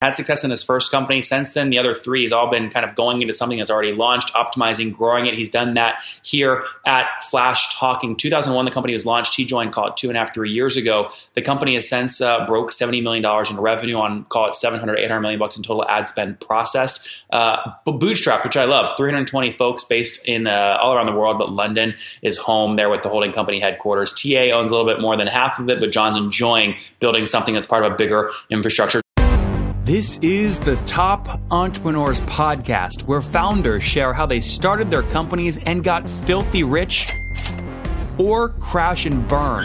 had success in his first company. Since then, the other three has all been kind of going into something that's already launched, optimizing, growing it. He's done that here at Flashtalking. 2001, the company was launched. He joined, call it two and a half, three years ago. The company has since uh, broke $70 million in revenue on, call it 700, 800 million bucks in total ad spend processed. Uh, bootstrap, which I love, 320 folks based in uh, all around the world, but London is home there with the holding company headquarters. TA owns a little bit more than half of it, but John's enjoying building something that's part of a bigger infrastructure. This is the Top Entrepreneurs Podcast, where founders share how they started their companies and got filthy rich or crash and burn.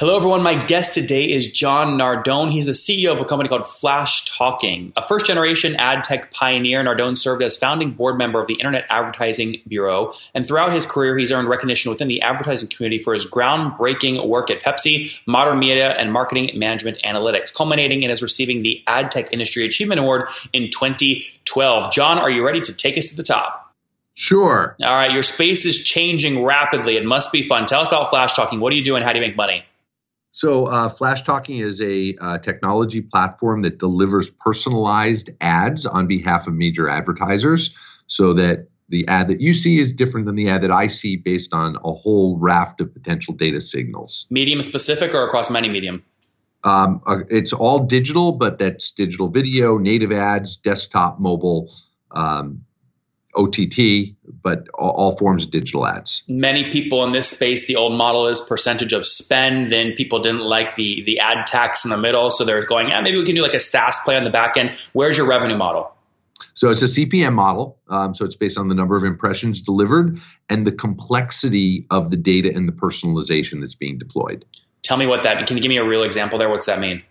Hello, everyone. My guest today is John Nardone. He's the CEO of a company called Flash Talking, a first generation ad tech pioneer. Nardone served as founding board member of the Internet Advertising Bureau. And throughout his career, he's earned recognition within the advertising community for his groundbreaking work at Pepsi, Modem Media, and marketing management analytics, culminating in his receiving the Ad Tech Industry Achievement Award in 2012. John, are you ready to take us to the top? Sure. All right. Your space is changing rapidly. It must be fun. Tell us about Flashtalking. What do you do and how do you make money? So, uh, Flashtalking is a uh, technology platform that delivers personalized ads on behalf of major advertisers so that the ad that you see is different than the ad that I see based on a whole raft of potential data signals. Medium specific or across many medium? Um, uh, it's all digital, but that's digital video, native ads, desktop, mobile, um, OTT, but all, all, forms of digital ads. Many people in this space, the old model is percentage of spend. Then people didn't like the the ad tax in the middle, so they're going, yeah, maybe we can do like a SaaS play on the back end. Where's your revenue model? So it's a CPM model. Um, so it's based on the number of impressions delivered and the complexity of the data and the personalization that's being deployed. Tell me what that. Can you give me a real example there? What's that mean?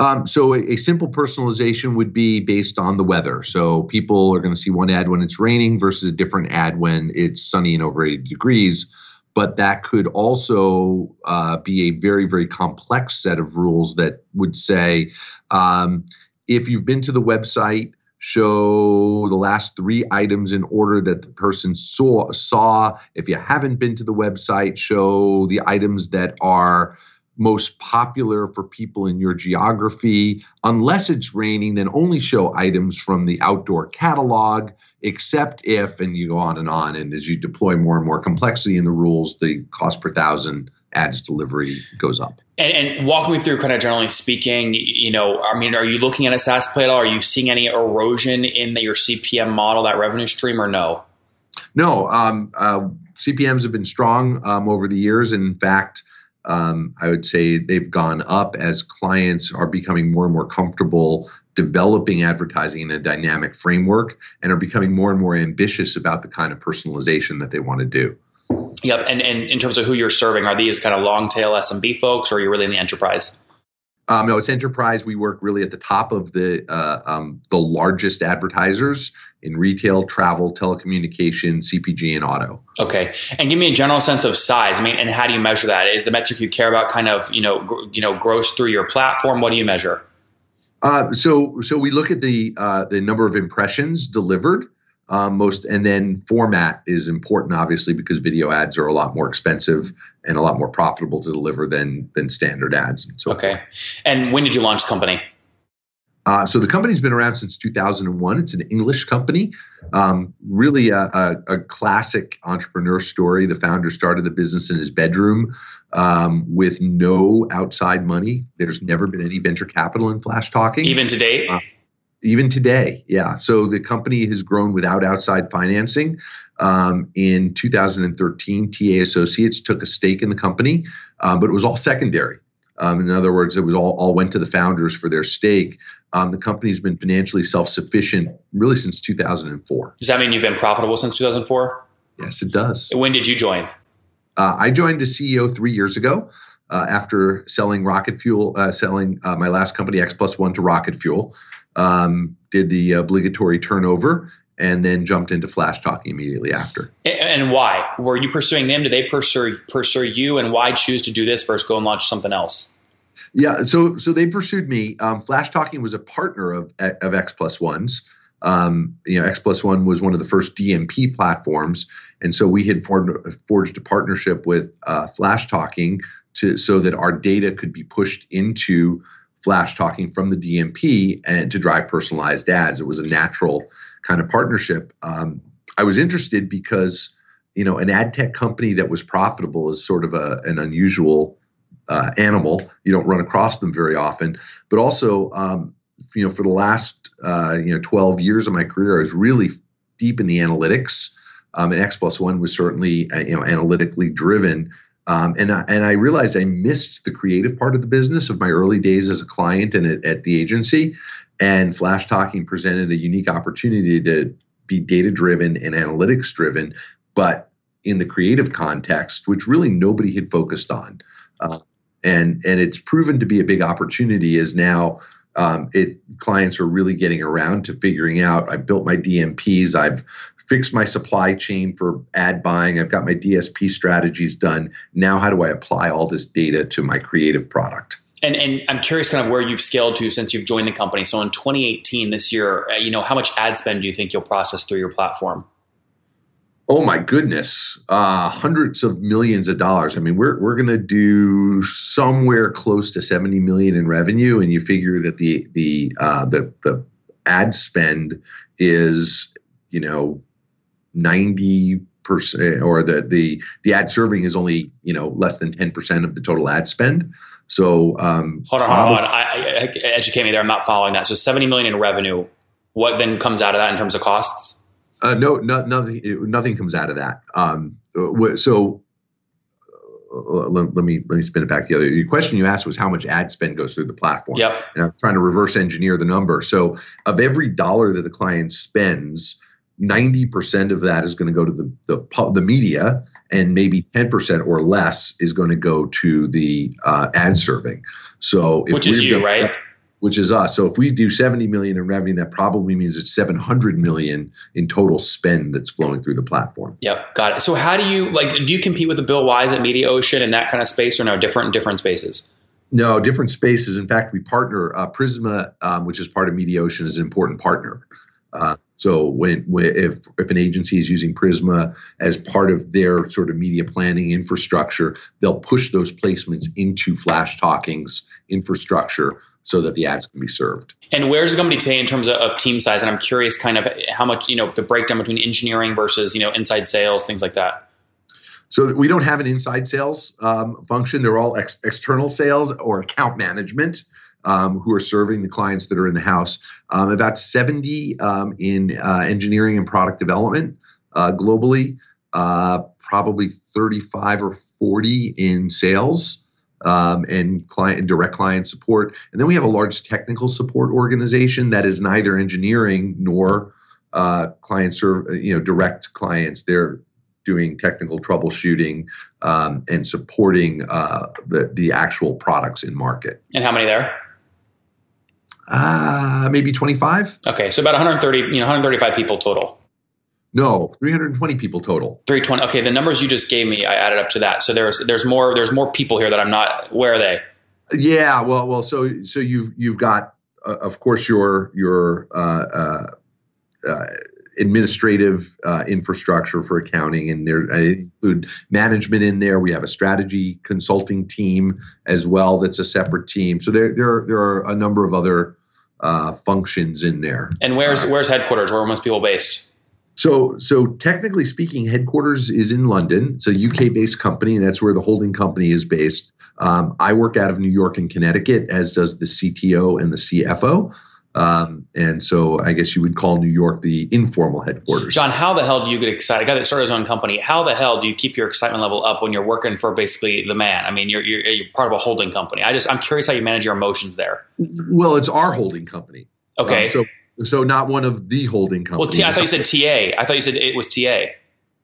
Um, so a, a, simple personalization would be based on the weather. So people are going to see one ad when it's raining versus a different ad when it's sunny and over 80 degrees. But that could also uh, be a very, very complex set of rules that would say um, if you've been to the website, show the last three items in order that the person saw. Saw. If you haven't been to the website, show the items that are most popular for people in your geography. Unless it's raining, then only show items from the outdoor catalog, except if, and you go on and on. And as you deploy more and more complexity in the rules, the cost per thousand ads delivery goes up. And, and walk me through, kind of generally speaking, you know, I mean, are you looking at a SaaS play at all? Are you seeing any erosion in the, your CPM model, that revenue stream, or no? No, um, uh, CPMS have been strong um, over the years. In fact, um, I would say they've gone up as clients are becoming more and more comfortable developing advertising in a dynamic framework and are becoming more and more ambitious about the kind of personalization that they want to do. Yep. And, and in terms of who you're serving, are these kind of long tail SMB folks or are you really in the enterprise? Um, no, it's enterprise. We work really at the top of the uh, um, the largest advertisers in retail, travel, telecommunication, CPG, and auto. Okay, and give me a general sense of size. I mean, and how do you measure that? Is the metric you care about kind of you know gr- you know gross through your platform? What do you measure? Uh, so so we look at the uh, the number of impressions delivered um, most and then format is important obviously because video ads are a lot more expensive and a lot more profitable to deliver than than standard ads and so okay. And when did you launch the company? Uh, so the company's been around since 2001 it's an english company. Um, really a, a, a, classic entrepreneur story. The founder started the business in his bedroom um, with no outside money. There's never been any venture capital in Flashtalking. Even to date? Uh, even today, yeah. So the company has grown without outside financing. Um, in 2013, TA Associates took a stake in the company, um, but it was all secondary. Um, in other words, it was all, all went to the founders for their stake. Um, the company's been financially self-sufficient really since 2004. Does that mean you've been profitable since 2004? Yes, it does. When did you join? Uh, I joined as CEO three years ago uh, after selling Rocket Fuel, uh, selling uh, my last company X Plus One to Rocket Fuel. Um, did the obligatory turnover and then jumped into Flashtalking immediately after. And why? Were you pursuing them? Did they pursue pursue you? And why choose to do this versus go and launch something else? Yeah, so so they pursued me. Um, Flashtalking was a partner of of X Plus Ones. Um, you know, X Plus One was one of the first DMP platforms, and so we had formed, forged a partnership with uh, Flashtalking to so that our data could be pushed into Flashtalking from the DMP and to drive personalized ads. It was a natural kind of partnership. Um, I was interested because you know an ad tech company that was profitable is sort of a, an unusual uh, animal. You don't run across them very often, but also um, you know for the last uh, you know 12 years of my career, I was really deep in the analytics. Um, and X plus one was certainly uh, you know analytically driven. Um, and I, and I realized I missed the creative part of the business of my early days as a client and at, at the agency. And Flashtalking presented a unique opportunity to be data driven and analytics driven, but in the creative context, which really nobody had focused on. Uh, and and it's proven to be a big opportunity. Is now um, it clients are really getting around to figuring out. I built my DMPs. I've fixed my supply chain for ad buying. I've got my DSP strategies done. Now, how do I apply all this data to my creative product? And, and I'm curious kind of where you've scaled to since you've joined the company. So in 2018, this year, uh, you know, how much ad spend do you think you'll process through your platform? Oh my goodness, uh, hundreds of millions of dollars. I mean, we're we're going to do somewhere close to 70 million in revenue, and you figure that the the uh, the the ad spend is you know 90 percent, or the the the ad serving is only you know less than 10 percent of the total ad spend. So um, hold on, hold on. I, I, educate me there. I'm not following that. So 70 million in revenue. What then comes out of that in terms of costs? Uh, no, no, nothing. Nothing comes out of that. Um, so uh, let, let, me let me spin it back the other. The question you asked was how much ad spend goes through the platform. Yep. And I'm trying to reverse engineer the number. So of every dollar that the client spends, 90% of that is going to go to the, the, the media and maybe 10% or less is going to go to the uh, ad serving. So which is you, done, right? Which is us. So if we do 70 million in revenue, that probably means it's 700 million in total spend that's flowing through the platform. Yep, got it. So how do you like? Do you compete with the Bill Wise at Mediaocean in that kind of space, or no? Different different spaces. No, different spaces. In fact, we partner. Uh, Prisma, um, which is part of Mediaocean, is an important partner. Uh, so when, when, if if an agency is using Prisma as part of their sort of media planning infrastructure, they'll push those placements into Flashtalking's infrastructure so that the ads can be served. And where's the company today in terms of, of, team size? And I'm curious, kind of how much you know the breakdown between engineering versus you know inside sales, things like that. So we don't have an inside sales um, function; they're all ex- external sales or account management um, who are serving the clients that are in the house. Um, about 70 um, in uh, engineering and product development uh, globally, uh, probably 35 or 40 in sales. Um, and client and direct client support, and then we have a large technical support organization that is neither engineering nor uh, client serve, you know, direct clients. They're doing technical troubleshooting um, and supporting uh, the the actual products in market. And how many there? Uh, maybe 25. Okay, so about 130, you know, 135 people total. No, 320 people total. 320. Okay, the numbers you just gave me, I added up to that. So there's there's more there's more people here that I'm not. Where are they? Yeah, well, well, so so you've you've got, uh, of course, your your uh, uh, uh administrative uh, infrastructure for accounting, and there I include management in there. We have a strategy consulting team as well. That's a separate team. So there there there are a number of other uh, functions in there. And where's uh, where's headquarters? Where are most people based? So, so technically speaking, headquarters is in London. It's a UK-based company, and that's where the holding company is based. Um, I work out of New York and Connecticut, as does the CTO and the CFO. Um, and so I guess you would call New York the informal headquarters. John, how the hell do you get excited? A guy that started his own company, how the hell do you keep your excitement level up when you're working for basically the man? I mean, you're, you're, you're part of a holding company. I just, I'm curious how you manage your emotions there. Well, it's our holding company. Okay. Um, so, so not one of the holding companies. Well, T- I thought you said TA. I thought you said it was TA.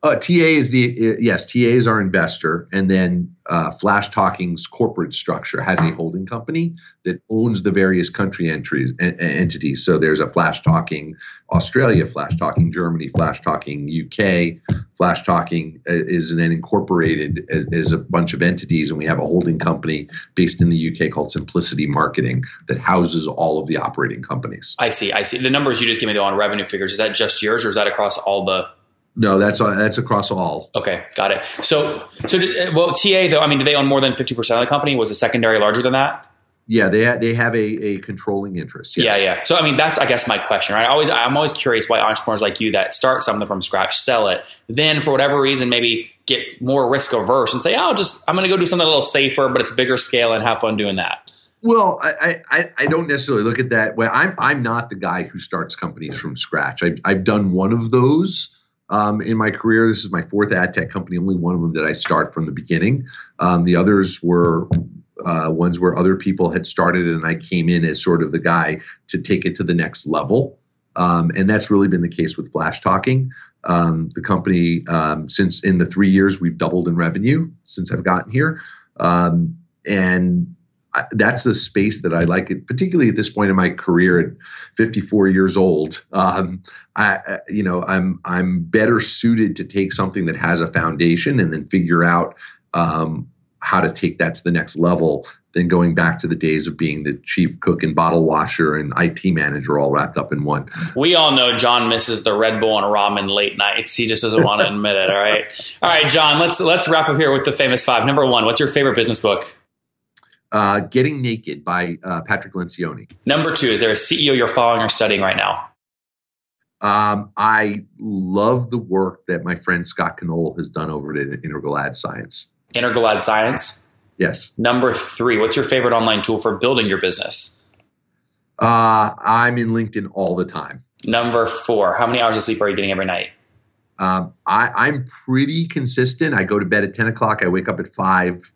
Uh, TA is the uh, yes, TA is our investor, and then uh, Flashtalking's corporate structure has a holding company that owns the various country entries en- entities. So there's a Flashtalking Australia, Flashtalking Germany, Flashtalking UK. Flashtalking uh, is then incorporated as, as a bunch of entities, and we have a holding company based in the UK called Simplicity Marketing that houses all of the operating companies. I see. I see. The numbers you just gave me though on revenue figures is that just yours, or is that across all the No, that's uh, that's across all. Okay, got it. So, so did, well, TA though. I mean, do they own more than fifty percent of the company? Was the secondary larger than that? Yeah, they ha- they have a, a controlling interest. Yes. Yeah, yeah. So, I mean, that's I guess my question, right? I always, I'm always curious why entrepreneurs like you that start something from scratch, sell it, then for whatever reason, maybe get more risk averse and say, "Oh, just I'm going to go do something a little safer, but it's bigger scale and have fun doing that." Well, I, I, I don't necessarily look at that. Well, I'm I'm not the guy who starts companies from scratch. I've I've done one of those um, in my career. This is my fourth ad tech company. Only one of them did I start from the beginning. Um, the others were uh, ones where other people had started, and I came in as sort of the guy to take it to the next level. Um, and that's really been the case with Flashtalking. Um, the company, um, since in the three years, we've doubled in revenue since I've gotten here. Um, and that's the space that I like it, particularly at this point in my career at 54 years old. Um, I, you know, I'm I'm better suited to take something that has a foundation and then figure out um, how to take that to the next level than going back to the days of being the chief cook and bottle washer and IT manager all wrapped up in one. We all know John misses the Red Bull and ramen late nights. He just doesn't want to admit it. All right, all right, John. Let's let's wrap up here with the famous five. Number one, what's your favorite business book? Uh, Getting Naked by uh, Patrick Lencioni. Number two, is there a CEO you're following or studying right now? Um, I love the work that my friend Scott Knoll has done over at Integral Ad Science. Integral Ad Science. Yes. Number three, what's your favorite online tool for building your business? Uh, I'm in LinkedIn all the time. Number four, how many hours of sleep are you getting every night? Um, I, I'm pretty consistent. I go to bed at 10 o'clock. I wake up at 5.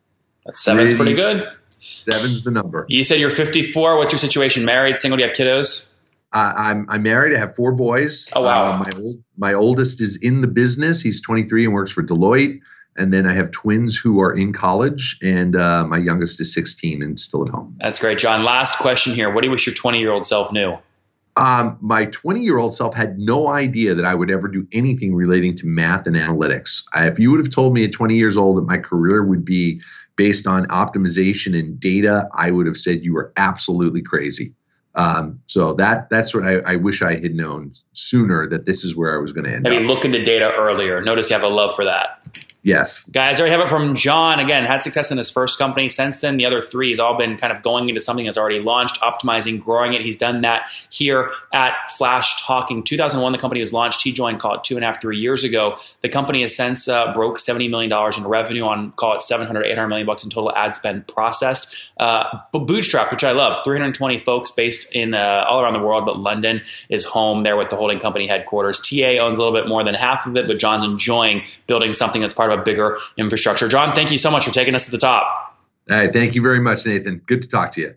That's seven's Really? pretty good. Seven's the number. You said you're 54. What's your situation? Married, single? Do you have kiddos? Uh, I'm I'm married. I have four boys. Oh, wow. Uh, my old, my oldest is in the business. He's 23 and works for Deloitte. And then I have twins who are in college, and uh, my youngest is 16 and still at home. That's great, John. Last question here. What do you wish your 20 year old self knew? Um, my 20 year old self had no idea that I would ever do anything relating to math and analytics. I, if you would have told me at 20 years old that my career would be based on optimization and data, I would have said you were absolutely crazy. Um, so that that's what I, I wish I had known sooner that this is where I was going to end Maybe up. look into data earlier. Notice you have a love for that. Yes. Guys, there you have it from John. Again, had success in his first company. Since then, the other three has all been kind of going into something that's already launched, optimizing, growing it. He's done that here at Flashtalking. 2001, the company was launched. He joined, call it two and a half, three years ago. The company has since uh, broke $70 million in revenue on, call it 700, 800 million bucks in total ad spend processed. Uh, Bootstrap, which I love, 320 folks based in uh, all around the world, but London is home there with the holding company headquarters. TA owns a little bit more than half of it, but John's enjoying building something that's part of a bigger infrastructure. John, thank you so much for taking us to the top. All right. Thank you very much, Nathan. Good to talk to you.